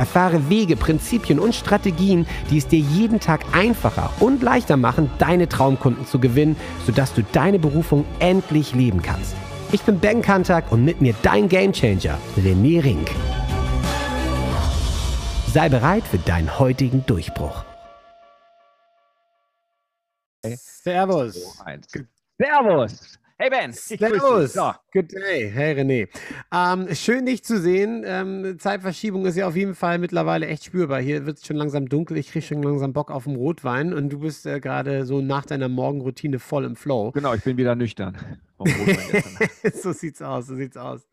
Erfahre Wege, Prinzipien und Strategien, die es dir jeden Tag einfacher und leichter machen, deine Traumkunden zu gewinnen, sodass du deine Berufung endlich leben kannst. Ich bin Ben Kantak und mit mir dein Gamechanger, René Rink. Sei bereit für deinen heutigen Durchbruch. Servus. Servus. Hey Ben. Servus. So. Good day. Hey René. Ähm, schön dich zu sehen. Ähm, Zeitverschiebung ist ja auf jeden Fall mittlerweile echt spürbar. Hier wird es schon langsam dunkel. Ich kriege schon langsam Bock auf den Rotwein und du bist äh, gerade so nach deiner Morgenroutine voll im Flow. Genau, ich bin wieder nüchtern. so sieht's aus, so sieht's aus.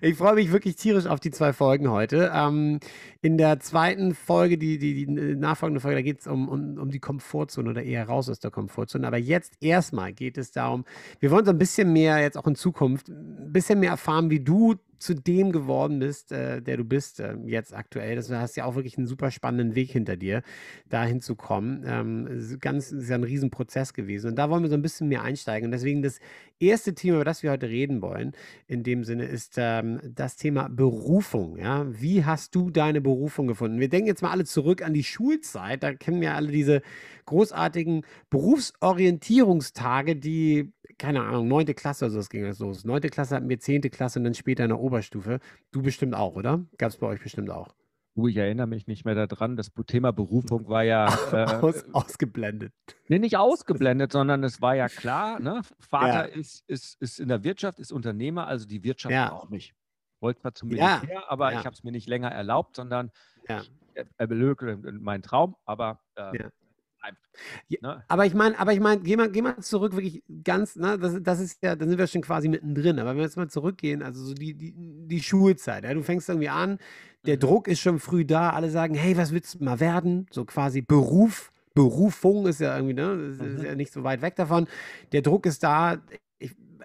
Ich freue mich wirklich tierisch auf die zwei Folgen heute. Ähm, in der zweiten Folge, die, die, die nachfolgende Folge, da geht es um, um, um die Komfortzone oder eher raus aus der Komfortzone. Aber jetzt erstmal geht es darum, wir wollen so ein bisschen mehr jetzt auch in Zukunft, ein bisschen mehr erfahren, wie du zu dem geworden bist, äh, der du bist äh, jetzt aktuell. Das, hast ja auch wirklich einen super spannenden Weg hinter dir, dahin zu kommen. Ähm, ganz, ist ja ein Riesenprozess gewesen. Und da wollen wir so ein bisschen mehr einsteigen. Und deswegen das erste Thema, über das wir heute reden wollen, in dem Sinne, ist ähm, das Thema Berufung. Ja? Wie hast du deine Berufung gefunden? Wir denken jetzt mal alle zurück an die Schulzeit. Da kennen wir alle diese großartigen Berufsorientierungstage, die keine Ahnung, neunte Klasse oder so, das ging das los. Neunte Klasse hatten wir zehnte Klasse und dann später in der Oberstufe. Du bestimmt auch, oder? Gab es bei euch bestimmt auch. Du, ich erinnere mich nicht mehr daran. Das Thema Berufung war ja. Äh, Aus, ausgeblendet. Nee, nicht ausgeblendet, sondern es war ja klar, ne? Vater ja. Ist, ist, ist in der Wirtschaft, ist Unternehmer, also die Wirtschaft ja. braucht mich. Wollte zwar zum Militär, ja. aber ich habe es mir nicht länger erlaubt, sondern ja. ich erlöge meinen Traum, aber äh, bleibt. Ne? Aber ich meine, aber ich meine, geh mal, geh mal zurück, wirklich ganz, ne, das, das ist ja, da sind wir schon quasi mittendrin. Aber wenn wir jetzt mal zurückgehen, also so die, die, die Schulzeit, ja, du fängst irgendwie an, der mhm. Druck ist schon früh da, alle sagen, hey, was willst du mal werden? So quasi Beruf. Berufung ist ja irgendwie, ne, ist, mhm. ist ja nicht so weit weg davon. Der Druck ist da,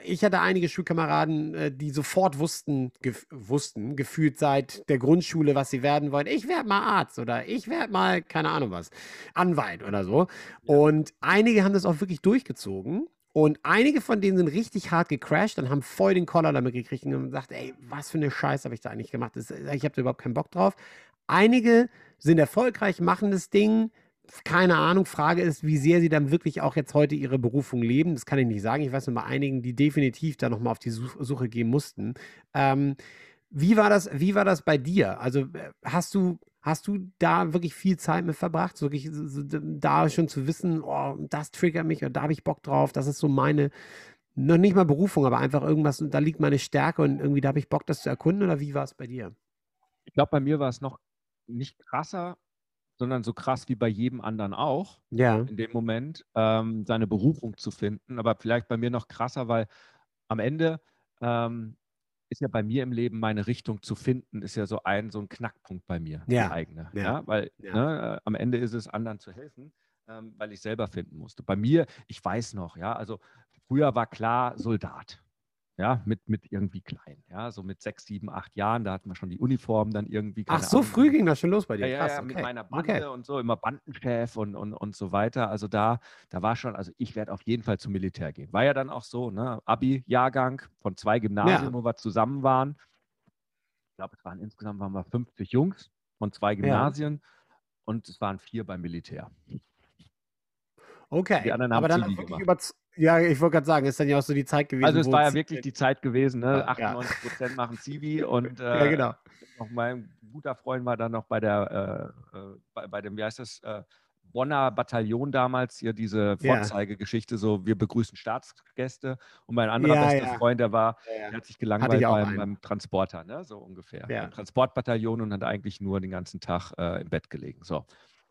ich hatte einige Schulkameraden, äh, die sofort wussten, gef wussten, gefühlt seit der Grundschule, was sie werden wollen. Ich werde mal Arzt oder ich werde mal, keine Ahnung was, Anwalt oder so. Ja. Und einige haben das auch wirklich durchgezogen. Und einige von denen sind richtig hart gecrashed und haben voll den Collar damit gekriegt und gesagt, ey, was für eine Scheiße habe ich da eigentlich gemacht? ich habe da überhaupt keinen Bock drauf. Einige sind erfolgreich, machen das Ding, keine Ahnung. Frage ist, wie sehr sie dann wirklich auch jetzt heute ihre Berufung leben. Das kann ich nicht sagen. Ich weiß nur bei einigen, die definitiv da nochmal auf die Suche gehen mussten. Ähm, wie war das, wie war das bei dir? Also äh, hast du, hast du da wirklich viel Zeit mit verbracht? Wirklich so, da schon zu wissen, oh, das triggert mich oder da habe ich Bock drauf, das ist so meine, noch nicht mal Berufung, aber einfach irgendwas, da liegt meine Stärke und irgendwie da habe ich Bock, das zu erkunden oder wie war es bei dir? Ich glaube, bei mir war es noch nicht krasser, sondern so krass wie bei jedem anderen auch, ja. in dem Moment, ähm, seine Berufung zu finden. Aber vielleicht bei mir noch krasser, weil am Ende ähm, ist ja bei mir im Leben meine Richtung zu finden, ist ja so ein, so ein Knackpunkt bei mir, ja. der eigene. Ja. ja? Weil ja. Ne, äh, am Ende ist es, anderen zu helfen, ähm, weil ich selber finden musste. Bei mir, ich weiß noch, ja, also früher war klar Soldat ja, mit, mit irgendwie klein, ja, so mit sechs, sieben, acht Jahren, da hatten wir schon die Uniform dann irgendwie. Ach, so Ahnung. früh ging das schon los bei dir? Ja, Krass, ja, okay. mit meiner Bande okay. und so, immer Bandenchef und, und, und so weiter. Also da, da war schon, also ich werde auf jeden Fall zum Militär gehen. War ja dann auch so, ne, Abi-Jahrgang von zwei Gymnasien, ja. wo wir zusammen waren. Ich glaube, es waren insgesamt waren wir 50 Jungs von zwei Gymnasien ja. und es waren vier beim Militär. Okay, aber dann wirklich über, ja, ich wollte gerade sagen, ist dann ja auch so die Zeit gewesen. Also es war ja wirklich die Zeit gewesen, ne? 98 Prozent ja. machen Zivi und äh, ja, genau. noch mein guter Freund war dann noch bei der, äh, äh, bei, bei, dem, wie heißt das, äh, Bonner Bataillon damals, hier diese Vorzeigegeschichte, so wir begrüßen Staatsgäste und mein anderer ja, bester Freund, der war, der hat sich gelangweilt beim, beim, Transporter, ne? so ungefähr. Ja. Transportbataillon und hat eigentlich nur den ganzen Tag äh, im Bett gelegen. So.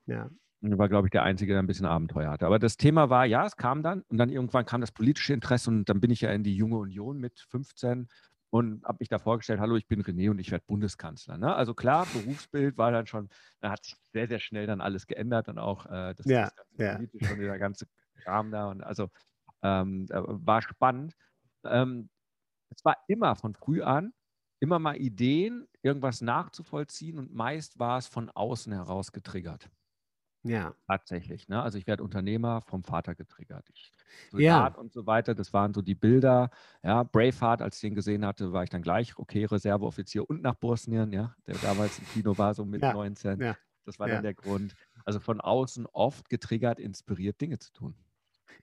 Ja. War, glaube ich, der Einzige, der ein bisschen Abenteuer hatte. Aber das Thema war, ja, es kam dann und dann irgendwann kam das politische Interesse und dann bin ich ja in die Junge Union mit 15 und habe mich da vorgestellt, hallo, ich bin René und ich werde Bundeskanzler. Ne? Also klar, Berufsbild war dann schon, da hat sich sehr, sehr schnell dann alles geändert und auch äh, das, ja, ja. politische und der ganze Kram da. Und also ähm, war spannend. Ähm, es war immer von früh an, immer mal Ideen, irgendwas nachzuvollziehen und meist war es von außen heraus getriggert. Ja. Tatsächlich. Ne? Also ich werde Unternehmer vom Vater getriggert. Ich, Soldat ja. und so weiter, das waren so die Bilder. Ja, Braveheart, als ich den gesehen hatte, war ich dann gleich, okay, Reserveoffizier und nach Bosnien, ja, der damals im Kino war, so mit ja. 19. Ja. Das war dann der Grund. Also von außen oft getriggert, inspiriert, Dinge zu tun.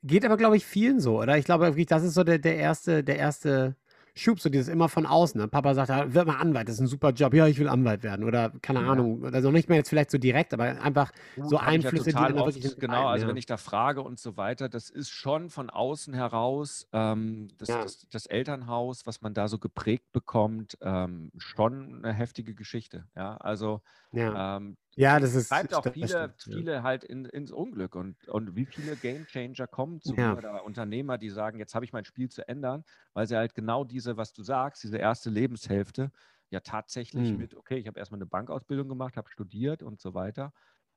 Geht aber, glaube ich, vielen so, oder? Ich glaube wirklich, das ist so der, der erste, der erste Schub, so dieses immer von außen. Ne? Papa sagt, ja, wird mal Anwalt, das ist ein super Job. Ja, ich will Anwalt werden. Oder keine ja. Ahnung, also nicht mehr jetzt vielleicht so direkt, aber einfach ja, so Einflüsse, ja die dann wirklich. Genau, also wenn ich da frage und so weiter, das ist schon von außen heraus ähm, das, das, das, Elternhaus, was man da so geprägt bekommt, ähm, schon eine heftige Geschichte. Ja, also ähm, ja, das ist. Treibt auch viele, viele halt in, ins Unglück. Und, und wie viele Gamechanger kommen zu mir oder Unternehmer, die sagen, jetzt habe ich mein Spiel zu ändern, weil sie halt genau diese, was du sagst, diese erste Lebenshälfte ja tatsächlich hm. mit, okay, ich habe erstmal eine Bankausbildung gemacht, habe studiert und so weiter.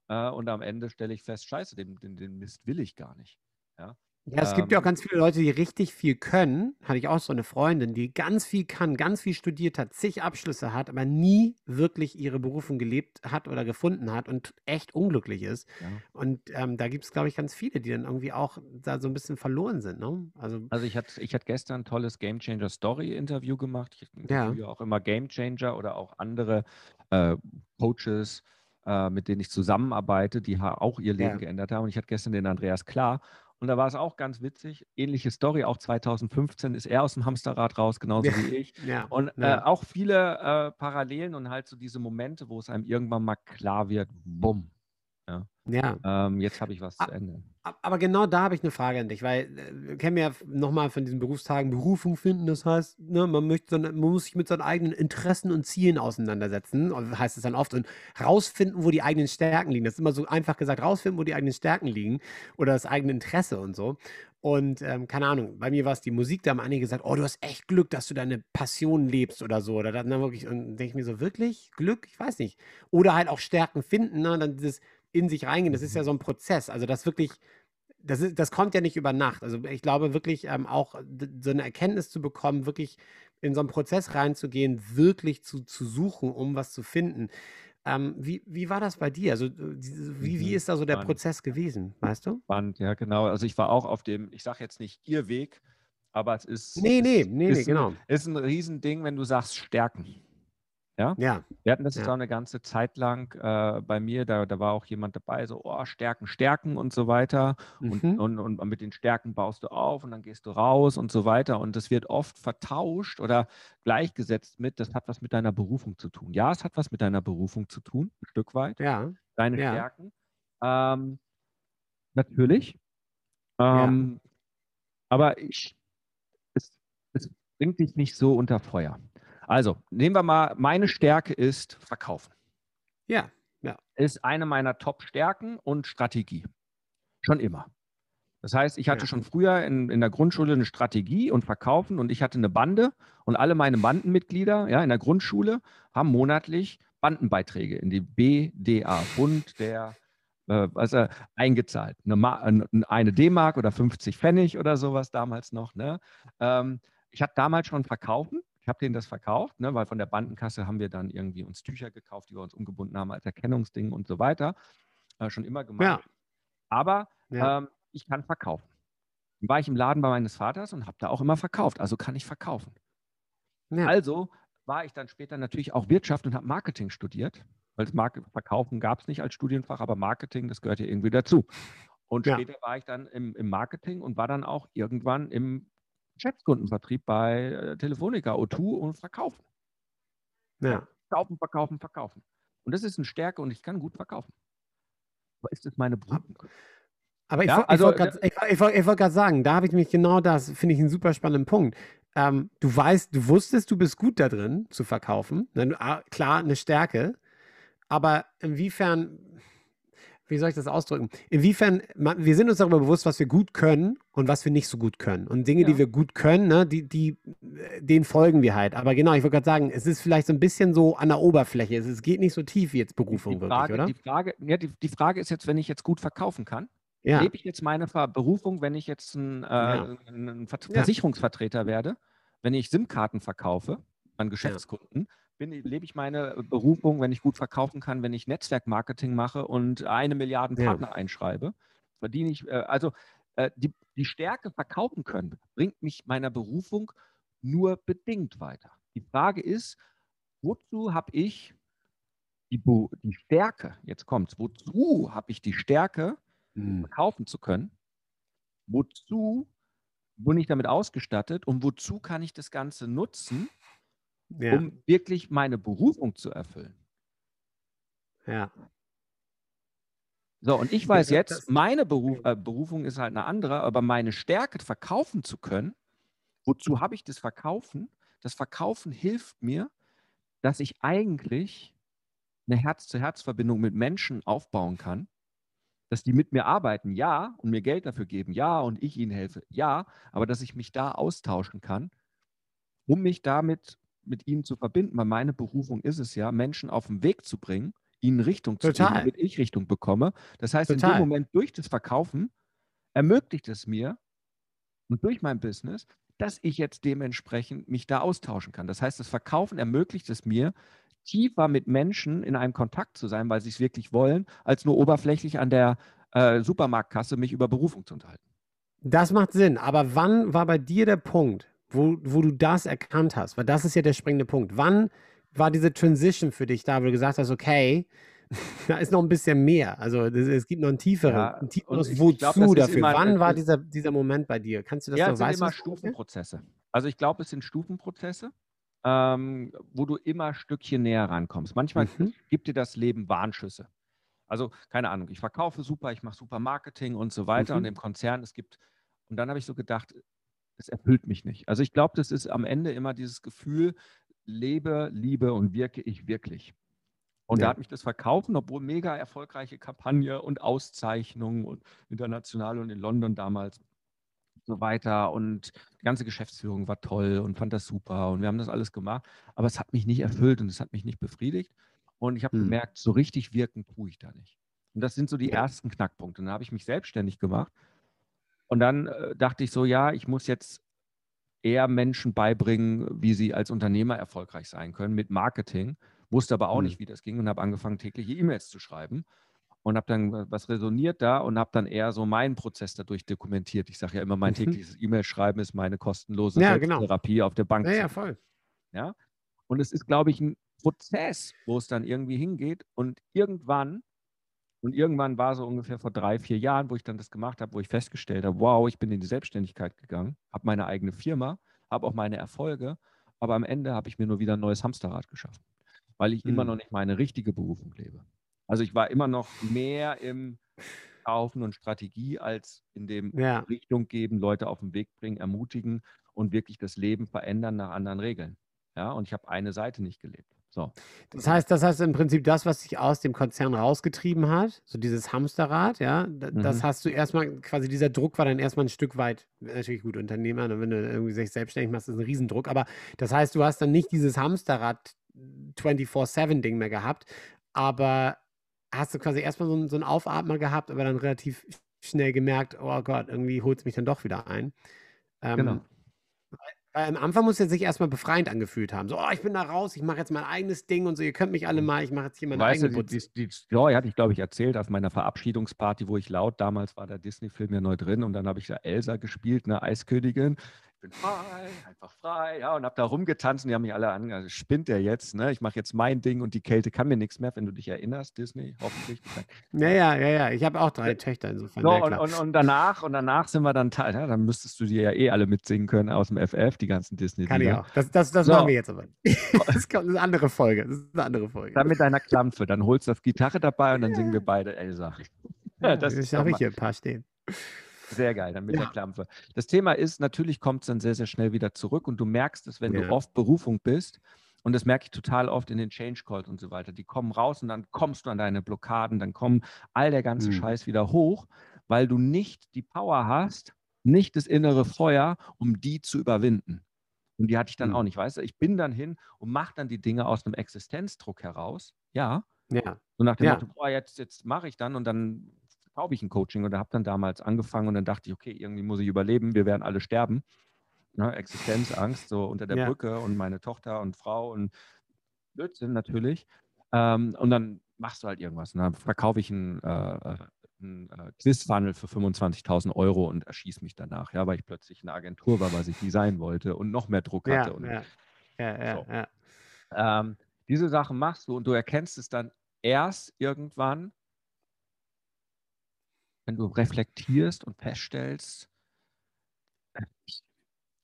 Äh, und am Ende stelle ich fest, scheiße, den, den, den Mist will ich gar nicht. Ja. Ja, es gibt ja auch ähm. ganz viele Leute, die richtig viel können. Hatte ich auch so eine Freundin, die ganz viel kann, ganz viel studiert hat, zig Abschlüsse hat, aber nie wirklich ihre Berufung gelebt hat oder gefunden hat und echt unglücklich ist. Ja. Und ähm, da gibt es, glaube ich, ganz viele, die dann irgendwie auch da so ein bisschen verloren sind. Ne? Also, also ich hatte ich hatte gestern ein tolles Game Changer Story Interview gemacht. Ich Ja. interviewe auch immer Game Changer oder auch andere äh, Coaches, äh, mit denen ich zusammenarbeite, die auch ihr Leben Ja. geändert haben. Und ich hatte gestern den Andreas Klar und da war es auch ganz witzig, ähnliche Story, auch 2015 ist er aus dem Hamsterrad raus, genauso Ja, wie ich. ja, Und äh, ja. auch viele äh, Parallelen und halt so diese Momente, wo es einem irgendwann mal klar wird, bumm. Ja. Ja. Ähm, jetzt habe ich was A zu Ende. aber genau da habe ich eine Frage an dich, weil äh, wir kennen ja nochmal von diesen Berufstagen Berufung finden. Das heißt, ne, man möchte, man muss sich mit seinen eigenen Interessen und Zielen auseinandersetzen, heißt es dann oft, und rausfinden, wo die eigenen Stärken liegen. Das ist immer so einfach gesagt, rausfinden, wo die eigenen Stärken liegen oder das eigene Interesse und so. Und ähm, keine Ahnung, bei mir war es die Musik, da haben einige gesagt, oh, du hast echt Glück, dass du deine Passion lebst oder so. Oder dann wirklich, und denke ich mir so, wirklich? Glück? Ich weiß nicht. Oder halt auch Stärken finden, ne? Dann dieses in sich reingehen, das ist ja so ein Prozess. Also das wirklich, das, ist, das kommt ja nicht über Nacht. Also ich glaube wirklich ähm, auch so eine Erkenntnis zu bekommen, wirklich in so einen Prozess reinzugehen, wirklich zu, zu suchen, um was zu finden. Ähm, wie, wie war das bei dir? Also wie, wie mhm. ist da so der Spannend. Prozess gewesen, weißt du? Spannend, ja genau. Also ich war auch auf dem, ich sage jetzt nicht ihr Weg, aber es ist, nee, nee, nee, ist, nee, genau. ist ein Riesending, wenn du sagst Stärken. Ja? Ja. Wir hatten das jetzt Ja. auch eine ganze Zeit lang äh, bei mir, da, da war auch jemand dabei, so, oh, Stärken, Stärken und so weiter. Und, Mhm. und, und mit den Stärken baust du auf und dann gehst du raus und so weiter. Und das wird oft vertauscht oder gleichgesetzt mit, das hat was mit deiner Berufung zu tun. Ja, es hat was mit deiner Berufung zu tun, ein Stück weit, Ja. deine Ja. Stärken. Ähm, natürlich. Ähm, aber ich, es, es bringt dich nicht so unter Feuer. Also, nehmen wir mal, meine Stärke ist Verkaufen. Ja. Ja. Ist eine meiner Top-Stärken und Strategie. Schon immer. Das heißt, ich hatte Ja. schon früher in, in der Grundschule eine Strategie und Verkaufen und ich hatte eine Bande und alle meine Bandenmitglieder ja, in der Grundschule haben monatlich Bandenbeiträge in die BDA, Bund der äh, also eingezahlt. Eine, äh, eine D-Mark oder 50 Pfennig oder sowas damals noch. Ne? Ähm, ich hatte damals schon Verkaufen. Ich habe denen das verkauft, ne, weil von der Bandenkasse haben wir dann irgendwie uns Tücher gekauft, die wir uns umgebunden haben als Erkennungsding und so weiter. Äh, schon immer gemacht. Ja. Aber Ja. ähm, ich kann verkaufen. Dann war ich im Laden bei meines Vaters und habe da auch immer verkauft. Also kann ich verkaufen. Ja. Also war ich dann später natürlich auch Wirtschaft und habe Marketing studiert. Weil das Marke Verkaufen gab es nicht als Studienfach, aber Marketing, das gehört ja irgendwie dazu. Und später war ich dann im, im Marketing und war dann auch irgendwann im Geschäftskundenvertrieb bei äh, Telefonica, O2 und verkaufen. Ja. Verkaufen, verkaufen, verkaufen. Und das ist eine Stärke und ich kann gut verkaufen. Aber ist das meine Berufung? Aber ich, Ja, also, wollte gerade ich, ich, wollt- ich wollt sagen, da habe ich nämlich genau das, finde ich einen super spannenden Punkt. Ähm, du weißt, du wusstest, du bist gut da drin zu verkaufen. Ne, du- ah, klar, eine Stärke. Aber inwiefern, wie soll ich das ausdrücken? Inwiefern, wir sind uns darüber bewusst, was wir gut können und was wir nicht so gut können. Und Dinge, ja. die wir gut können, ne, die, die, denen folgen wir halt. Aber genau, ich wollte gerade sagen, es ist vielleicht so ein bisschen so an der Oberfläche. Es, es geht nicht so tief wie jetzt Berufung die Frage, wirklich, oder? Die Frage, ja, die, die Frage ist jetzt, wenn ich jetzt gut verkaufen kann, ja. lebe ich jetzt meine Berufung, wenn ich jetzt ein, äh, ja. ein Versicherungsvertreter werde, wenn ich SIM-Karten verkaufe an Geschäftskunden, bin, lebe ich meine äh, Berufung, wenn ich gut verkaufen kann, wenn ich Netzwerkmarketing mache und eine Milliarde Partner ja. einschreibe, verdiene ich, äh, also äh, die, die Stärke verkaufen können, bringt mich meiner Berufung nur bedingt weiter. Die Frage ist, wozu habe ich die, die Stärke, jetzt kommt wozu habe ich die Stärke, hm. verkaufen zu können? Wozu bin ich damit ausgestattet und wozu kann ich das Ganze nutzen, ja. um wirklich meine Berufung zu erfüllen. Ja. So, und ich weiß ja, jetzt, meine Beruf, äh, Berufung ist halt eine andere, aber meine Stärke verkaufen zu können, wozu habe ich das Verkaufen? Das Verkaufen hilft mir, dass ich eigentlich eine Herz-zu-Herz-Verbindung mit Menschen aufbauen kann, dass die mit mir arbeiten, ja, und mir Geld dafür geben, ja, und ich ihnen helfe, ja, aber dass ich mich da austauschen kann, um mich damit mit ihnen zu verbinden, weil meine Berufung ist es ja, Menschen auf den Weg zu bringen, ihnen Richtung zu Total. geben, damit ich Richtung bekomme. Das heißt, Total. in dem Moment durch das Verkaufen ermöglicht es mir und durch mein Business, dass ich jetzt dementsprechend mich da austauschen kann. Das heißt, das Verkaufen ermöglicht es mir, tiefer mit Menschen in einem Kontakt zu sein, weil sie es wirklich wollen, als nur oberflächlich an der äh, Supermarktkasse mich über Berufung zu unterhalten. Das macht Sinn. Aber wann war bei dir der Punkt, wo, wo du das erkannt hast? Weil das ist ja der springende Punkt. Wann war diese Transition für dich da, wo du gesagt hast, okay, da ist noch ein bisschen mehr. Also es, gibt noch ein tieferes, ja, ein tieferes Wozu glaub, dafür. Immer, Wann war dieser, dieser Moment bei dir? Kannst du das ja, so es sind immer Stufenprozesse. Also ich glaube, es sind Stufenprozesse, ähm, wo du immer ein Stückchen näher rankommst. Manchmal mhm. gibt dir das Leben Warnschüsse. Also keine Ahnung, ich verkaufe super, ich mache super Marketing und so weiter mhm. und im Konzern, es gibt, und dann habe ich so gedacht, es erfüllt mich nicht. Also ich glaube, das ist am Ende immer dieses Gefühl, lebe, liebe und wirke ich wirklich. Und ja. da hat mich das Verkaufen, obwohl mega erfolgreiche Kampagne und Auszeichnungen und international und in London damals so weiter und die ganze Geschäftsführung war toll und fand das super und wir haben das alles gemacht, aber es hat mich nicht erfüllt und es hat mich nicht befriedigt und ich habe hm. gemerkt, so richtig wirken tue ich da nicht. Und das sind so die ersten Knackpunkte. Und dann habe ich mich selbstständig gemacht und dann äh, dachte ich so, ja, ich muss jetzt eher Menschen beibringen, wie sie als Unternehmer erfolgreich sein können mit Marketing. Wusste aber auch mhm. nicht, wie das ging und habe angefangen, tägliche E-Mails zu schreiben und habe dann was resoniert da und habe dann eher so meinen Prozess dadurch dokumentiert. Ich sage ja immer, mein mhm. tägliches E-Mail-Schreiben ist meine kostenlose ja, genau. Therapie auf der Bank. Ja, ja, voll. Ja? Und es ist, glaube ich, ein Prozess, wo es dann irgendwie hingeht und irgendwann und irgendwann war so ungefähr vor drei, vier Jahren, wo ich dann das gemacht habe, wo ich festgestellt habe, wow, ich bin in die Selbstständigkeit gegangen, habe meine eigene Firma, habe auch meine Erfolge, aber am Ende habe ich mir nur wieder ein neues Hamsterrad geschaffen, weil ich mhm. immer noch nicht meine richtige Berufung lebe. Also ich war immer noch mehr im Kaufen und Strategie als in dem ja. Richtung geben, Leute auf den Weg bringen, ermutigen und wirklich das Leben verändern nach anderen Regeln. Ja, und ich habe eine Seite nicht gelebt. So. Das heißt, das heißt im Prinzip das, was sich aus dem Konzern rausgetrieben hat, so dieses Hamsterrad, ja, das mhm. hast du erstmal, quasi dieser Druck war dann erstmal ein Stück weit, natürlich gut, Unternehmer, wenn du irgendwie sich selbstständig machst, ist ein Riesendruck, aber das heißt, du hast dann nicht dieses Hamsterrad 24-7-Ding mehr gehabt, aber hast du quasi erstmal so, so einen Aufatmer gehabt, aber dann relativ schnell gemerkt, oh Gott, irgendwie holt es mich dann doch wieder ein. Ähm, genau. Weil am Anfang muss er sich erstmal befreiend angefühlt haben. So, oh, ich bin da raus, ich mache jetzt mein eigenes Ding und so, ihr könnt mich alle mal, ich mache jetzt hier meine weißt eigene du, die, die, die Story hatte ich, glaube ich, erzählt auf meiner Verabschiedungsparty, wo ich laut, damals war der Disney-Film ja neu drin und dann habe ich da Elsa gespielt, eine Eiskönigin bin frei, einfach frei, ja, und habe da rumgetanzt und die haben mich alle angehört. Spinnt der jetzt, ne? Ich mache jetzt mein Ding und die Kälte kann mir nichts mehr, wenn du dich erinnerst, Disney, hoffentlich. Ja, ja, ja, ja. Ich habe auch drei Töchter insofern. So, und, und, und, danach, und danach sind wir dann, ja, dann müsstest du dir ja eh alle mitsingen können aus dem FF, die ganzen Disney. Kann ich auch. Das, das, das so. machen wir jetzt aber. Das ist eine andere Folge. Das ist eine andere Folge. Dann mit deiner Klampfe, dann holst du das Gitarre dabei und dann singen wir beide Elsa. Ja, das, das habe ich hier ein paar stehen. Sehr geil, dann mit ja. der Klampfe. Das Thema ist, natürlich kommt es dann sehr, sehr schnell wieder zurück und du merkst es, wenn ja. du oft Berufung bist und das merke ich total oft in den Change Calls und so weiter, die kommen raus und dann kommst du an deine Blockaden, dann kommen all der ganze mhm. Scheiß wieder hoch, weil du nicht die Power hast, nicht das innere Feuer, um die zu überwinden. Und die hatte ich dann mhm. auch nicht, weißt du? Ich bin dann hin und mache dann die Dinge aus einem Existenzdruck heraus. Ja. Ja. So nach dem ja. Motto, boah, jetzt, jetzt mache ich dann und dann kaufe ich ein Coaching und habe dann damals angefangen und dann dachte ich, okay, irgendwie muss ich überleben, wir werden alle sterben. Ne? Existenzangst, so unter der ja. Brücke und meine Tochter und Frau und Blödsinn natürlich. Ähm, und dann machst du halt irgendwas. Ne? Verkaufe ich ein, äh, einen äh, Quizfunnel für 25.000 Euro und erschieße mich danach, ja, weil ich plötzlich eine Agentur war, was ich designen wollte und noch mehr Druck hatte. Ja, und, ja, so. Ähm, diese Sachen machst du und du erkennst es dann erst irgendwann, wenn du reflektierst und feststellst, äh,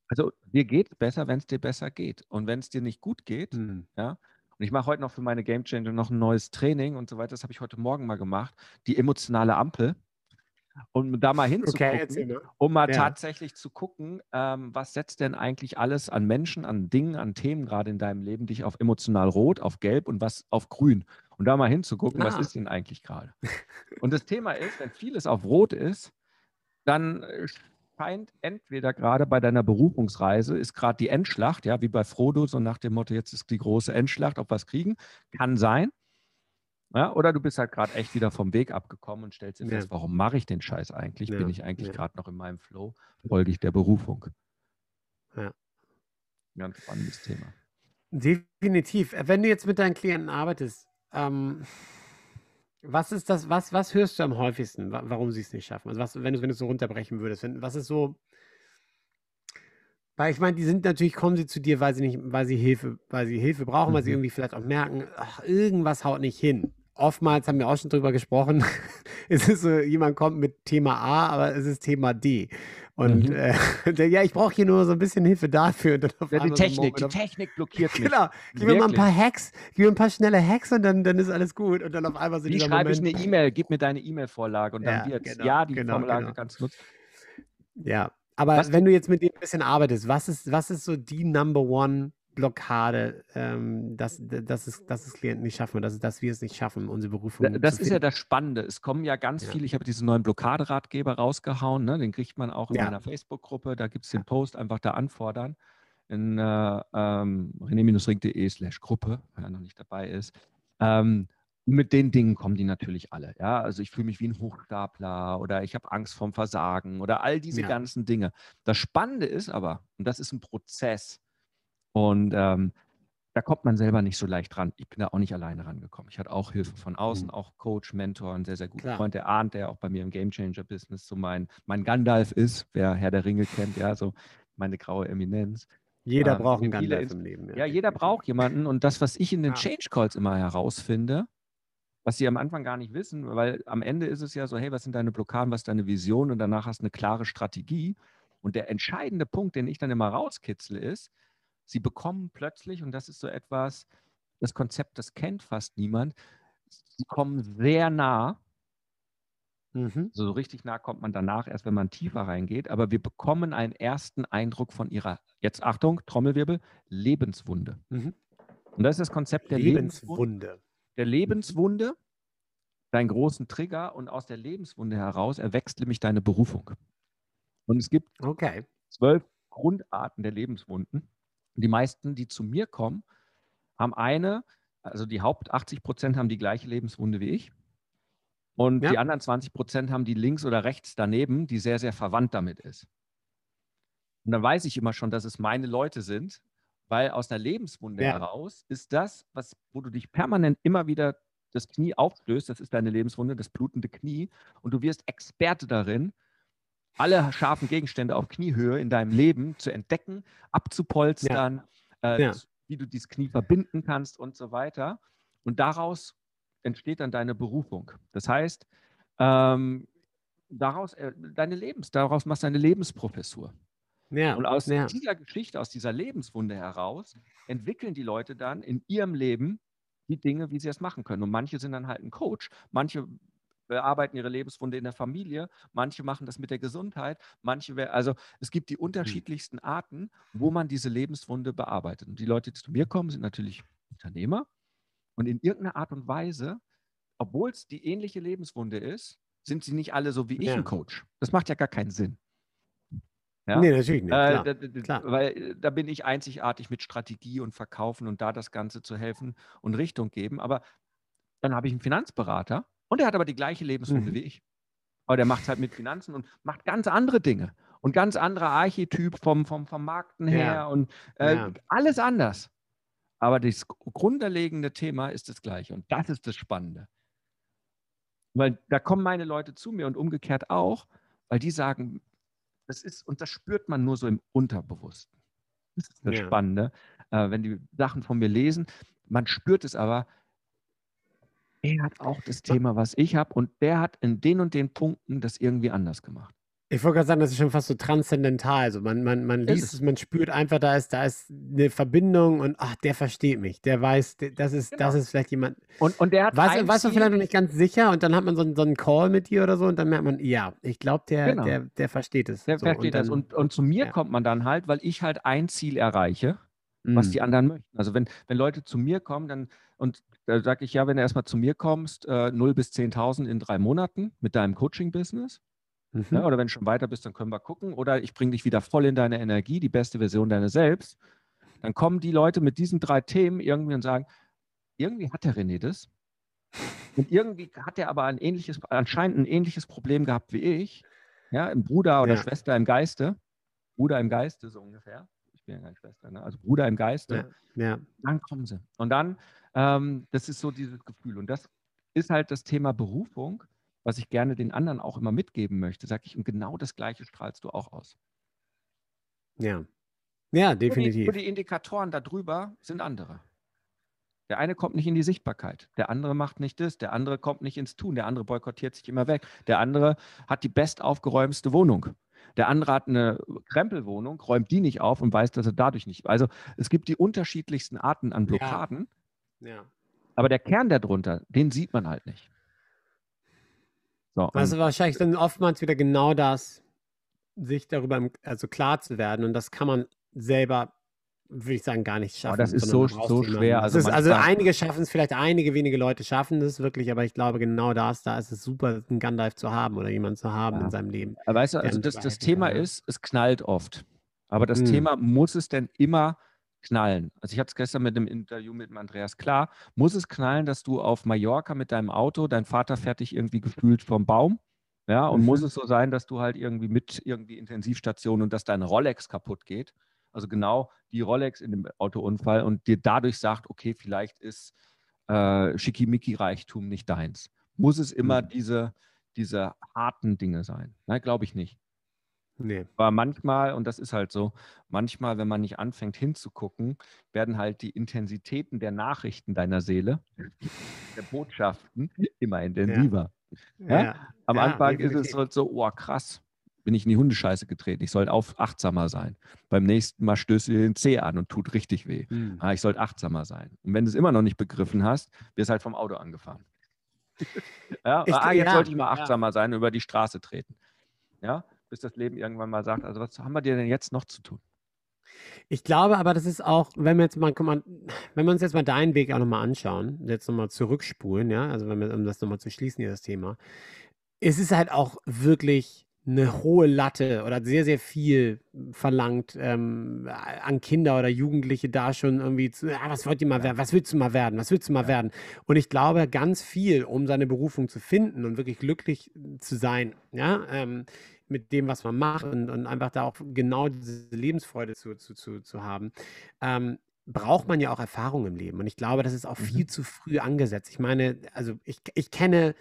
also dir geht es besser, wenn es dir besser geht. Und wenn es dir nicht gut geht, mhm. ja, und ich mache heute noch für meine Game Changer noch ein neues Training und so weiter. Das habe ich heute Morgen mal gemacht. Die emotionale Ampel. Um da mal hinzugucken, okay, um mal ja. tatsächlich zu gucken, ähm, was setzt denn eigentlich alles an Menschen, an Dingen, an Themen gerade in deinem Leben dich auf emotional rot, auf gelb und was auf grün. Und da mal hinzugucken, ah. was ist denn eigentlich gerade. und das Thema ist, wenn vieles auf rot ist, dann äh, scheint entweder gerade bei deiner Berufungsreise ist gerade die Endschlacht, ja, wie bei Frodo, so nach dem Motto, jetzt ist die große Endschlacht, ob wir es kriegen. Kann sein. Ja, oder du bist halt gerade echt wieder vom Weg abgekommen und stellst dir ja. fest, warum mache ich den Scheiß eigentlich? Ja. Bin ich eigentlich ja. gerade noch in meinem Flow? Folge ich der Berufung? Ja. Ganz spannendes Thema. Definitiv. Wenn du jetzt mit deinen Klienten arbeitest, ähm, was ist das, was, was hörst du am häufigsten, warum sie es nicht schaffen? Also was, wenn du, wenn du es so runterbrechen würdest, wenn, was ist so, weil ich meine, die sind natürlich, kommen sie zu dir, weil sie nicht, weil sie Hilfe, weil sie Hilfe brauchen, mhm. weil sie mhm. irgendwie vielleicht auch merken, ach, irgendwas haut nicht hin. Oftmals haben wir auch schon drüber gesprochen, es ist so, jemand kommt mit Thema A, aber es ist Thema D. Und mhm. äh, ja, ich brauche hier nur so ein bisschen Hilfe dafür. Ja, die Technik, die Technik blockiert mich. Genau, gib mir mal ein paar Hacks, gib mir ein paar schnelle Hacks und dann, dann ist alles gut. Und dann auf einmal so Wie schreibe ich eine E-Mail? Gib mir deine E-Mail-Vorlage und dann ja, wird genau, ja, die genau, Vorlage genau. kannst du nutzen. Ja, aber was wenn du jetzt mit dem ein bisschen arbeitest, was ist, was ist so die Number One Blockade, ähm, dass, dass, es, dass es Klienten nicht schaffen, dass, dass wir es nicht schaffen, unsere Berufung Das ist ja das Spannende. Es kommen ja ganz ja. viele, ich habe diesen neuen Blockaderatgeber rausgehauen, ne? den kriegt man auch in ja. meiner Facebook-Gruppe, da gibt es den Post, einfach da anfordern in äh, ähm, rené-ring.de slash Gruppe, wenn er noch nicht dabei ist. Ähm, mit den Dingen kommen die natürlich alle. Ja, also ich fühle mich wie ein Hochstapler oder ich habe Angst vorm Versagen oder all diese ja. ganzen Dinge. Das Spannende ist aber, und das ist ein Prozess, und ähm, da kommt man selber nicht so leicht ran. Ich bin da auch nicht alleine rangekommen. Ich hatte auch Hilfe von außen, mhm. auch Coach, Mentor, einen sehr, sehr guten Klar. Freund, der ahnt, der auch bei mir im Game Changer Business so mein, mein Gandalf ist, wer Herr der Ringe kennt, ja, so meine graue Eminenz. Jeder ähm, braucht einen Gandalf im Leben. Ja, ja jeder braucht jemanden. Und das, was ich in den. Change Calls immer herausfinde, was sie am Anfang gar nicht wissen, weil am Ende ist es ja so, hey, was sind deine Blockaden, was ist deine Vision und danach hast du eine klare Strategie. Und der entscheidende Punkt, den ich dann immer rauskitzle, ist, Sie bekommen plötzlich, und das ist so etwas, das Konzept, das kennt fast niemand, sie kommen sehr nah. Mhm. So richtig nah kommt man danach erst, wenn man tiefer reingeht. Aber wir bekommen einen ersten Eindruck von ihrer, jetzt Achtung, Trommelwirbel, Lebenswunde. Mhm. Und das ist das Konzept der Lebenswunde. Lebenswunde. Der Lebenswunde, deinen großen Trigger und aus der Lebenswunde heraus erwächst nämlich deine Berufung. Und es gibt okay. zwölf Grundarten der Lebenswunden. Die meisten, die zu mir kommen, haben eine, also die Haupt 80 Prozent haben die gleiche Lebenswunde wie ich. Und ja. die anderen 20 Prozent haben die links oder rechts daneben, die sehr, sehr verwandt damit ist. Und dann weiß ich immer schon, dass es meine Leute sind, weil aus einer Lebenswunde ja. heraus ist das, was, wo du dich permanent immer wieder das Knie aufstößt, das ist deine Lebenswunde, das blutende Knie, und du wirst Experte darin, alle scharfen Gegenstände auf Kniehöhe in deinem Leben zu entdecken, abzupolstern, ja. Äh, ja. wie du dieses Knie verbinden kannst und so weiter. Und daraus entsteht dann deine Berufung. Das heißt, ähm, daraus äh, deine Lebens, daraus machst du eine Lebensprofessur. Ja, und aus ja. dieser Geschichte, aus dieser Lebenswunde heraus, entwickeln die Leute dann in ihrem Leben die Dinge, wie sie es machen können. Und manche sind dann halt ein Coach, manche bearbeiten ihre Lebenswunde in der Familie, manche machen das mit der Gesundheit, manche, also es gibt die hm. unterschiedlichsten Arten, wo man diese Lebenswunde bearbeitet. Und die Leute, die zu mir kommen, sind natürlich Unternehmer und in irgendeiner Art und Weise, obwohl es die ähnliche Lebenswunde ist, sind sie nicht alle so wie ich ja. ein Coach. Das macht ja gar keinen Sinn. Ja? Nee, natürlich nicht. Klar. Äh, da, klar. Weil äh, da bin ich einzigartig mit Strategie und Verkaufen und da das Ganze zu helfen und Richtung geben. Aber dann habe ich einen Finanzberater und der hat aber die gleiche Lebenswunde mhm. wie ich. Aber der macht es halt mit Finanzen und macht ganz andere Dinge und ganz anderer Archetyp vom, vom Vermarkten her ja. und äh, ja. alles anders. Aber das grundlegende Thema ist das gleiche und das ist das Spannende. Weil da kommen meine Leute zu mir und umgekehrt auch, weil die sagen, das ist, und das spürt man nur so im Unterbewussten. Das ist das ja. Spannende. Äh, wenn die Sachen von mir lesen, man spürt es aber, er hat auch das Thema, was ich habe, und der hat in den und den Punkten das irgendwie anders gemacht. Ich wollte gerade sagen, das ist schon fast so transzendental. Also man, man, man liest es, man spürt einfach, da ist, da ist eine Verbindung und ach, der versteht mich, der weiß, das ist, genau. das ist vielleicht jemand. Und, und der hat weiß, weiß man vielleicht noch nicht ganz sicher und dann hat man so, so einen Call mit dir oder so und dann merkt man, ja, ich glaube, der, genau. der, der versteht es. Der so, versteht und dann, das. Und, und zu mir ja. kommt man dann halt, weil ich halt ein Ziel erreiche, mhm. was die anderen möchten. Also wenn, wenn Leute zu mir kommen, dann, und da sage ich ja, wenn du erstmal zu mir kommst, äh, 0 bis 10.000 in drei Monaten mit deinem Coaching-Business Mhm. Ja, oder wenn du schon weiter bist, dann können wir gucken. Oder ich bringe dich wieder voll in deine Energie, die beste Version deiner selbst. Dann kommen die Leute mit diesen drei Themen irgendwie und sagen, irgendwie hat der René das. Und irgendwie hat er aber ein ähnliches, anscheinend ein ähnliches Problem gehabt wie ich. Ja, im Bruder oder ja. Schwester im Geiste. Bruder im Geiste, so ungefähr. Ich bin ja keine Schwester, ne? also Bruder im Geiste. Ja. ja. Dann kommen sie. Und dann, ähm, das ist so dieses Gefühl. Und das ist halt das Thema Berufung was ich gerne den anderen auch immer mitgeben möchte, sage ich, und genau das Gleiche strahlst du auch aus. Ja. Ja, definitiv. Nur die, die Indikatoren darüber sind andere. Der eine kommt nicht in die Sichtbarkeit, der andere macht nicht das, der andere kommt nicht ins Tun, der andere boykottiert sich immer weg, der andere hat die bestaufgeräumste Wohnung. Der andere hat eine Krempelwohnung, räumt die nicht auf und weiß, dass er dadurch nicht. Also es gibt die unterschiedlichsten Arten an Blockaden. Ja. Ja. Aber der Kern darunter, den sieht man halt nicht. So, also wahrscheinlich dann oftmals wieder genau das, sich darüber also klar zu werden. Und das kann man selber, würde ich sagen, gar nicht schaffen. Oh, das ist so, so schwer. Also, ist, also einige schaffen es, vielleicht einige wenige Leute schaffen das wirklich, aber ich glaube, genau das, da ist es super, einen Gandalf zu haben oder jemanden zu haben ja. in seinem Leben. Aber weißt du, also das, das Thema ist, es knallt oft. Aber das hm. Thema muss es denn immer knallen. Also ich hatte es gestern mit dem Interview mit dem Andreas klar. Muss es knallen, dass du auf Mallorca mit deinem Auto, dein Vater fährt dich irgendwie gefühlt vom Baum? Ja, und mhm. muss es so sein, dass du halt irgendwie mit irgendwie Intensivstation und dass deine Rolex kaputt geht? Also genau die Rolex in dem Autounfall und dir dadurch sagt, okay, vielleicht ist äh, Schickimicki-Reichtum nicht deins. Muss es immer mhm. diese, diese harten Dinge sein? Nein, glaube ich nicht. Nee. Aber manchmal, und das ist halt so, manchmal, wenn man nicht anfängt hinzugucken, werden halt die Intensitäten der Nachrichten deiner Seele, der Botschaften, immer intensiver. Ja. Ja? Am ja, Anfang definitiv. ist es halt so, oh krass, bin ich in die Hundescheiße getreten. Ich sollte auf achtsamer sein. Beim nächsten Mal stößt du dir den Zeh an und tut richtig weh. Hm. Ah, ich sollte achtsamer sein. Und wenn du es immer noch nicht begriffen hast, wirst du halt vom Auto angefahren. ja, ich, ah, jetzt sollte ich mal achtsamer sein und über die Straße treten. Ja, bis das Leben irgendwann mal sagt, also was haben wir dir denn jetzt noch zu tun? Ich glaube aber, das ist auch, wenn wir jetzt mal, wenn wir uns jetzt mal deinen Weg auch nochmal anschauen, jetzt nochmal zurückspulen, ja, also wenn wir, um das nochmal zu schließen, hier das Thema, es ist halt auch wirklich eine hohe Latte oder sehr, sehr viel verlangt ähm, an Kinder oder Jugendliche da schon irgendwie zu, ja, was wollt ihr mal werden, was willst du mal werden, was willst du mal ja. werden? Und ich glaube, ganz viel, um seine Berufung zu finden und wirklich glücklich zu sein, ja, ähm, mit dem, was man macht und, und einfach da auch genau diese Lebensfreude zu, zu, zu, zu haben, ähm, braucht man ja auch Erfahrung im Leben. Und ich glaube, das ist auch viel mhm. zu früh angesetzt. Ich meine, also ich, ich kenne,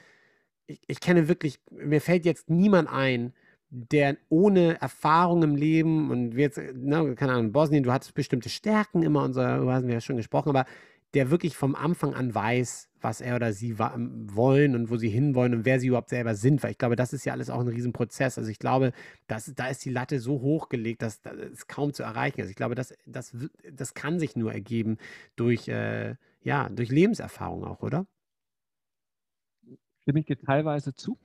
ich, ich kenne wirklich, mir fällt jetzt niemand ein, der ohne Erfahrung im Leben und wir jetzt, ne, keine Ahnung, Bosnien, du hattest bestimmte Stärken immer und so, darüber haben wir ja schon gesprochen, aber der wirklich vom Anfang an weiß, was er oder sie wollen und wo sie hinwollen und wer sie überhaupt selber sind. Weil ich glaube, das ist ja alles auch ein Riesenprozess. Also ich glaube, das, da ist die Latte so hochgelegt, dass das kaum zu erreichen ist. Ich glaube, das, das, das kann sich nur ergeben durch, äh, ja, durch Lebenserfahrung auch, oder? Stimme ich dir teilweise zu.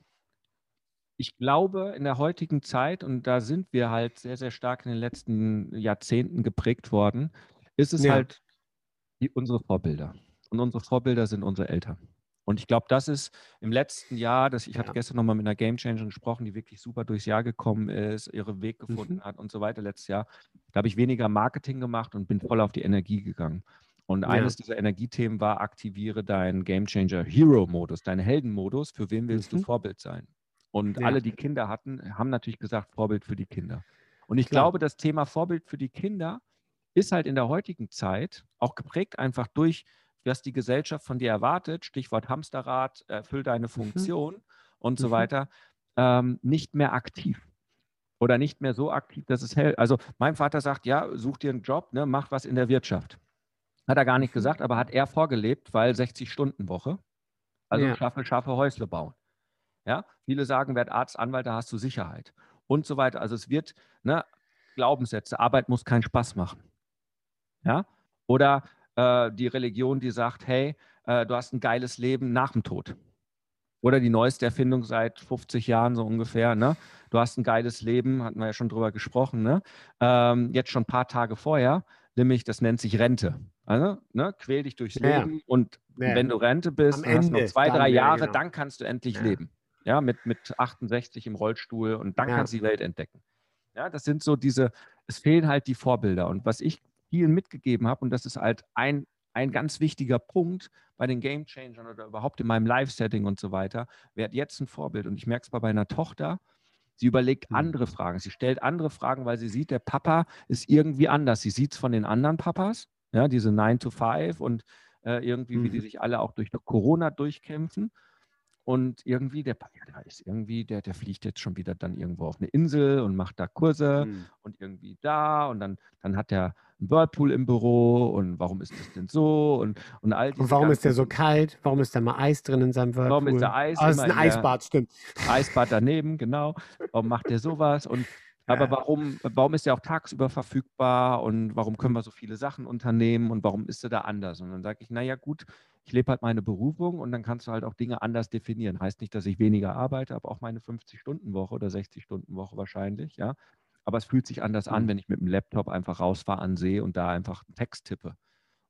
Ich glaube, in der heutigen Zeit, und da sind wir halt sehr, sehr stark in den letzten Jahrzehnten geprägt worden, ist es ja. halt die, unsere Vorbilder. Und unsere Vorbilder sind unsere Eltern. Und ich glaube, das ist im letzten Jahr, dass ich ja. hatte gestern nochmal mit einer Game Changer gesprochen, die wirklich super durchs Jahr gekommen ist, ihren Weg gefunden mhm. hat und so weiter letztes Jahr. Da habe ich weniger Marketing gemacht und bin voll auf die Energie gegangen. Und ja. eines dieser Energiethemen war, aktiviere deinen Game Changer Hero Modus, deinen Heldenmodus. Für wen willst mhm. du Vorbild sein? Und ja. alle, die Kinder hatten, haben natürlich gesagt, Vorbild für die Kinder. Und ich Klar. glaube, das Thema Vorbild für die Kinder ist halt in der heutigen Zeit auch geprägt einfach durch was die Gesellschaft von dir erwartet, Stichwort Hamsterrad, erfüll deine mhm. Funktion mhm. und so mhm. weiter, ähm, nicht mehr aktiv. Oder nicht mehr so aktiv, dass es hält. Also mein Vater sagt, ja, such dir einen Job, ne, mach was in der Wirtschaft. Hat er gar nicht mhm. gesagt, aber hat er vorgelebt, weil 60-Stunden-Woche. Also ja. schaffe, schaffe Häusle bauen. Ja, viele sagen, werd Arzt, Anwalt, da hast du Sicherheit und so weiter. Also es wird, ne, Glaubenssätze, Arbeit muss keinen Spaß machen. Ja, oder äh, die Religion, die sagt, hey, äh, du hast ein geiles Leben nach dem Tod. Oder die neueste Erfindung seit 50 Jahren so ungefähr, ne? Du hast ein geiles Leben, hatten wir ja schon drüber gesprochen, ne? Ähm, jetzt schon ein paar Tage vorher, nämlich das nennt sich Rente. Also, ne? Quäl dich durchs ja. Leben und ja. wenn du Rente bist, hast noch zwei, drei Jahre, genau. dann kannst du endlich leben. Ja, mit, mit 68 im Rollstuhl und dann kannst du die Welt entdecken. Ja, das sind so diese, es fehlen halt die Vorbilder. Und was ich vielen mitgegeben habe, und das ist halt ein, ein ganz wichtiger Punkt bei den Game Changern oder überhaupt in meinem Live-Setting und so weiter, wird jetzt ein Vorbild. Und ich merke es bei meiner Tochter, sie überlegt mhm. andere Fragen. Sie stellt andere Fragen, weil sie sieht, der Papa ist irgendwie anders. Sie sieht es von den anderen Papas, ja, diese 9 to 5 und äh, irgendwie, mhm. wie die sich alle auch durch Corona durchkämpfen. Und irgendwie, der, ja, der ist irgendwie, der, der fliegt jetzt schon wieder dann irgendwo auf eine Insel und macht da Kurse mhm. und irgendwie da und dann, dann hat er einen Whirlpool im Büro und warum ist das denn so und, und all Und warum ist der so kalt? Warum ist da mal Eis drin in seinem Whirlpool? Warum ist da Eis? Oh, das ist ein Eisbad, stimmt. Eisbad daneben, genau. Warum macht der sowas? Und aber warum, warum ist er auch tagsüber verfügbar und warum können wir so viele Sachen unternehmen und warum ist er da anders? Und dann sage ich, naja gut, ich lebe halt meine Berufung und dann kannst du halt auch Dinge anders definieren. Heißt nicht, dass ich weniger arbeite, aber auch meine 50-Stunden-Woche oder 60-Stunden-Woche wahrscheinlich, ja. Aber es fühlt sich anders mhm. an, wenn ich mit dem Laptop einfach rausfahre an See und da einfach einen Text tippe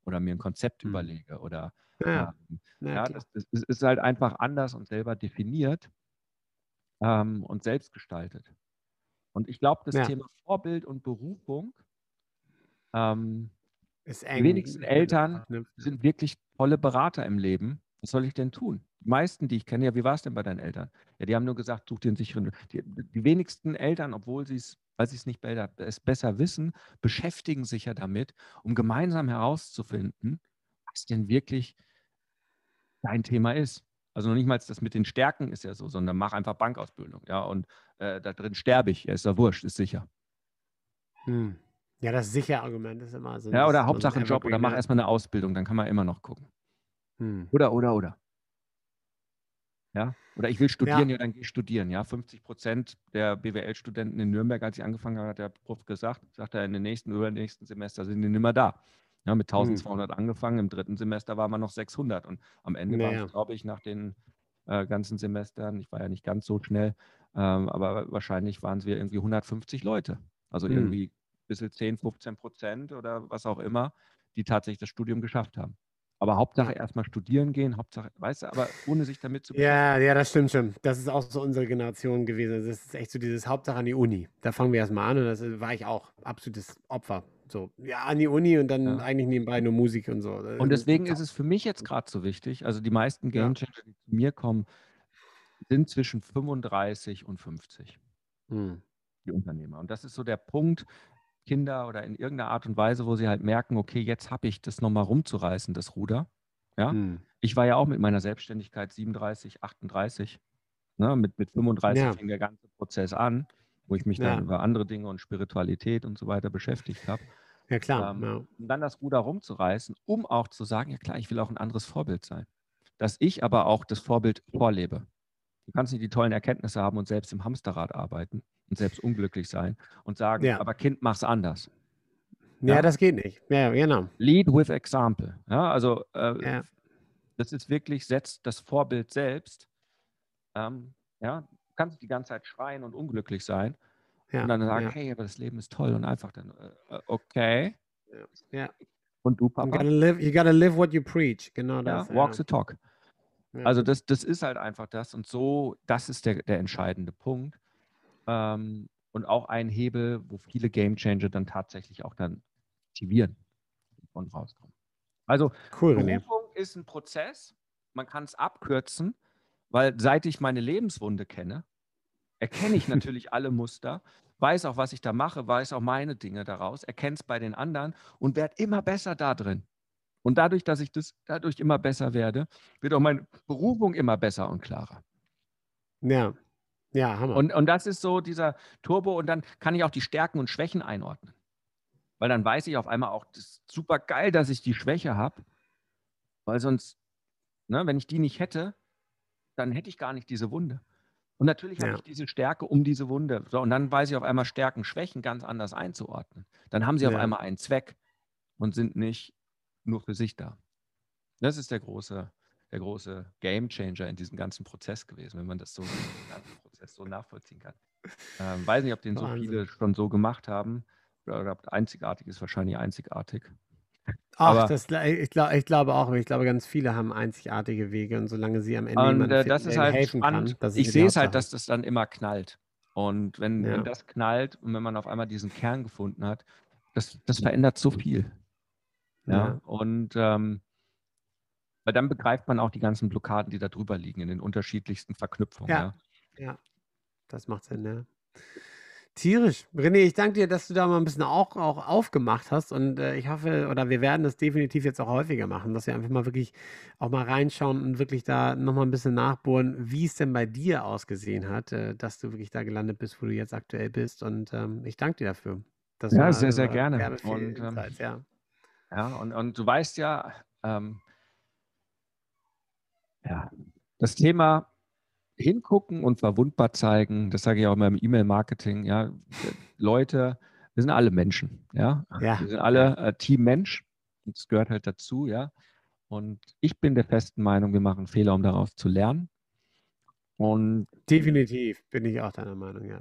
oder mir ein Konzept mhm. überlege oder ja, ähm, ja das, das, ist halt einfach anders und selber definiert ähm, und selbst gestaltet. Und ich glaube, das ja. Thema Vorbild und Berufung, ähm, die wenigsten Eltern sind wirklich tolle Berater im Leben. Was soll ich denn tun? Die meisten, die ich kenne, ja, wie war es denn bei deinen Eltern? Ja, die haben nur gesagt, such dir einen sicheren. Die, die wenigsten Eltern, obwohl sie es, weil sie es nicht besser, es besser wissen, beschäftigen sich ja damit, um gemeinsam herauszufinden, was denn wirklich dein Thema ist. Also noch nicht mal das mit den Stärken ist ja so, sondern mach einfach Bankausbildung, ja, und äh, da drin sterbe ich, ja, ist ja wurscht, ist sicher. Hm. Ja, das sicher Argument ist immer so. Ja, oder Hauptsache ein Job oder mach erstmal eine Ausbildung, dann kann man immer noch gucken. Hm. Oder, oder, oder. Ja, oder ich will studieren, ja, ja dann gehe ich studieren. Ja, 50 Prozent der BWL-Studenten in Nürnberg, als ich angefangen habe, hat der Prof gesagt, sagt er, in den nächsten, übernächsten Semester sind die nicht mehr da. Ja, mit 1200 hm. angefangen, im dritten Semester war man noch 600 und am Ende naja. war es, glaube ich, nach den äh, ganzen Semestern, ich war ja nicht ganz so schnell, ähm, aber wahrscheinlich waren es wir irgendwie 150 Leute. Also hm. irgendwie ein bisschen 10, 15 Prozent oder was auch immer, die tatsächlich das Studium geschafft haben. Aber Hauptsache erstmal studieren gehen, Hauptsache, weißt du, aber ohne sich damit zu beschäftigen. Ja, ja, das stimmt schon. Das ist auch so unsere Generation gewesen. Das ist echt so dieses Hauptsache an die Uni. Da fangen wir erstmal an und das war ich auch absolutes Opfer so, ja, an die Uni und dann ja. eigentlich nebenbei nur Musik und so. Und deswegen ist es für mich jetzt gerade so wichtig. Also die meisten Game Changer, die zu mir kommen, sind zwischen 35 und 50. Hm. Die Unternehmer. Und das ist so der Punkt, Kinder oder in irgendeiner Art und Weise, wo sie halt merken, okay, jetzt habe ich das nochmal rumzureißen, das Ruder. Ja. Hm. Ich war ja auch mit meiner Selbstständigkeit 37, 38. Ne? Mit, mit 35 ja. fing der ganze Prozess an, wo ich mich ja. dann über andere Dinge und Spiritualität und so weiter beschäftigt habe. Ja, klar. Ähm, ja. Um dann das Ruder rumzureißen, um auch zu sagen, ja klar, ich will auch ein anderes Vorbild sein. Dass ich aber auch das Vorbild vorlebe. Du kannst nicht die tollen Erkenntnisse haben und selbst im Hamsterrad arbeiten und selbst unglücklich sein und sagen, ja. aber Kind, mach's anders. Ja, ja, das geht nicht. Ja, genau. Lead with example. Ja, also äh, ja. das ist wirklich, setzt das Vorbild selbst Ähm, ja, du kannst die ganze Zeit schreien und unglücklich sein ja, und dann sagen, ja. hey, aber das Leben ist toll und einfach dann, äh, okay. Ja. Und du, Papa? You gotta, live, you gotta live what you preach. Genau das. Ja, walk the talk. Also das, das ist halt einfach das und so, das ist der, der entscheidende Punkt. Ähm, und auch ein Hebel, wo viele Game Changer dann tatsächlich auch dann aktivieren und rauskommen. Also cool, Berufung ist ein Prozess, man kann es abkürzen, weil seit ich meine Lebenswunde kenne, erkenne ich natürlich alle Muster, weiß auch, was ich da mache, weiß auch meine Dinge daraus, erkenne es bei den anderen und werde immer besser da drin. Und dadurch, dass ich das dadurch immer besser werde, wird auch meine Berufung immer besser und klarer. Ja, ja, Hammer. Und, und das ist so dieser Turbo und dann kann ich auch die Stärken und Schwächen einordnen. Weil dann weiß ich auf einmal auch, das ist super geil, dass ich die Schwäche habe, weil sonst, ne, wenn ich die nicht hätte, dann hätte ich gar nicht diese Wunde. Und natürlich ja. habe ich diese Stärke um diese Wunde. So, und dann weiß ich auf einmal Stärken, Schwächen ganz anders einzuordnen. Dann haben sie ja. auf einmal einen Zweck und sind nicht nur für sich da. Das ist der große, der große Game Changer in diesem ganzen Prozess gewesen, wenn man das so, ganzen Prozess so nachvollziehen kann. Ähm, weiß nicht, ob den so Wahnsinn. viele schon so gemacht haben. Oder einzigartig ist wahrscheinlich einzigartig. Ach, das, ich, glaub, ich glaube auch, ich glaube, ganz viele haben einzigartige Wege und solange sie am Ende und, äh, das ist halt helfen spannend. kann. ich sehe es halt, dass das dann immer knallt. Und wenn, ja. wenn, das knallt und wenn man auf einmal diesen Kern gefunden hat, das, das verändert so viel. Ja. ja. Und ähm, weil dann begreift man auch die ganzen Blockaden, die da drüber liegen, in den unterschiedlichsten Verknüpfungen. Ja, ja. ja. das macht Sinn, ja. Tierisch. René, ich danke dir, dass du da mal ein bisschen auch, auch aufgemacht hast. Und äh, ich hoffe, oder wir werden das definitiv jetzt auch häufiger machen, dass wir einfach mal wirklich auch mal reinschauen und wirklich da nochmal ein bisschen nachbohren, wie es denn bei dir ausgesehen hat, äh, dass du wirklich da gelandet bist, wo du jetzt aktuell bist. Und ähm, ich danke dir dafür. Das ja, war, sehr, sehr gerne. Und, ähm, ja. ja, und, und du weißt ja, ähm, ja, das Thema hingucken und verwundbar zeigen, das sage ich auch immer im E-Mail-Marketing, ja, Leute, wir sind alle Menschen, ja. ja. Wir sind alle äh, Team Mensch. Das gehört halt dazu, ja. Und ich bin der festen Meinung, wir machen Fehler, um daraus zu lernen. Und definitiv bin ich auch deiner Meinung, ja.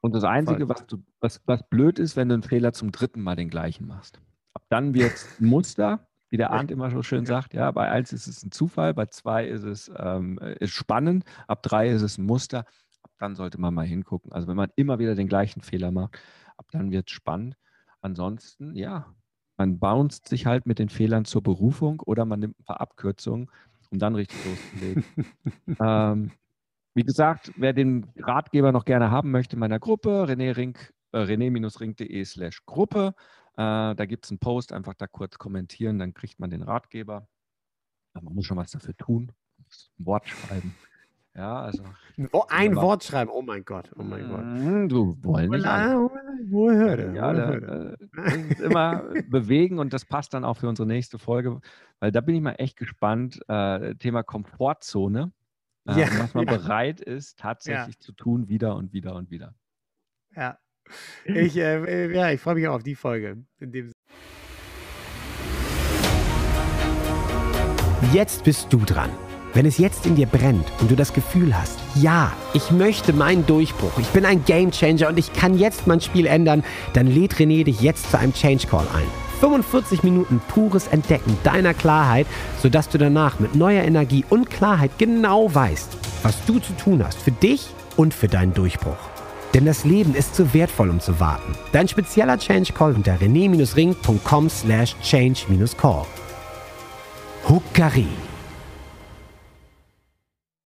Und das Einzige, was, du, was, was blöd ist, wenn du einen Fehler zum dritten Mal den gleichen machst. Ab dann wird es ein Muster wie der Arndt immer so schön sagt. Ja, bei eins ist es ein Zufall, bei zwei ist es ähm, ist spannend, ab drei ist es ein Muster. Ab dann sollte man mal hingucken. Also wenn man immer wieder den gleichen Fehler macht, ab dann wird es spannend. Ansonsten, ja, man bounced sich halt mit den Fehlern zur Berufung oder man nimmt ein paar Abkürzungen, um dann richtig loszulegen. ähm, wie gesagt, wer den Ratgeber noch gerne haben möchte in meiner Gruppe, René Ring, äh, rené-ring.de slash Gruppe. Äh, da gibt es einen Post, einfach da kurz kommentieren, dann kriegt man den Ratgeber. man muss schon was dafür tun. Ein Wort schreiben. Ja, also. Oh, ein Wort schreiben, oh mein Gott, oh mein Gott. Mhm, du wollen nicht. Wohl hörte. Ja, da, äh, immer bewegen und das passt dann auch für unsere nächste Folge, weil da bin ich mal echt gespannt. Äh, Thema Komfortzone. Äh, ja, was man ja. bereit ist, tatsächlich ja. zu tun, wieder und wieder und wieder. Ja, ich, äh, äh, ja, ich freue mich auch auf die Folge. Jetzt bist du dran. Wenn es jetzt in dir brennt und du das Gefühl hast, ja, ich möchte meinen Durchbruch, ich bin ein Gamechanger und ich kann jetzt mein Spiel ändern, dann lädt René dich jetzt zu einem Change Call ein. 45 Minuten pures Entdecken deiner Klarheit, sodass du danach mit neuer Energie und Klarheit genau weißt, was du zu tun hast für dich und für deinen Durchbruch. Denn das Leben ist zu wertvoll, um zu warten. Dein spezieller Change Call unter rené-ring.com slash change-call. Hukari.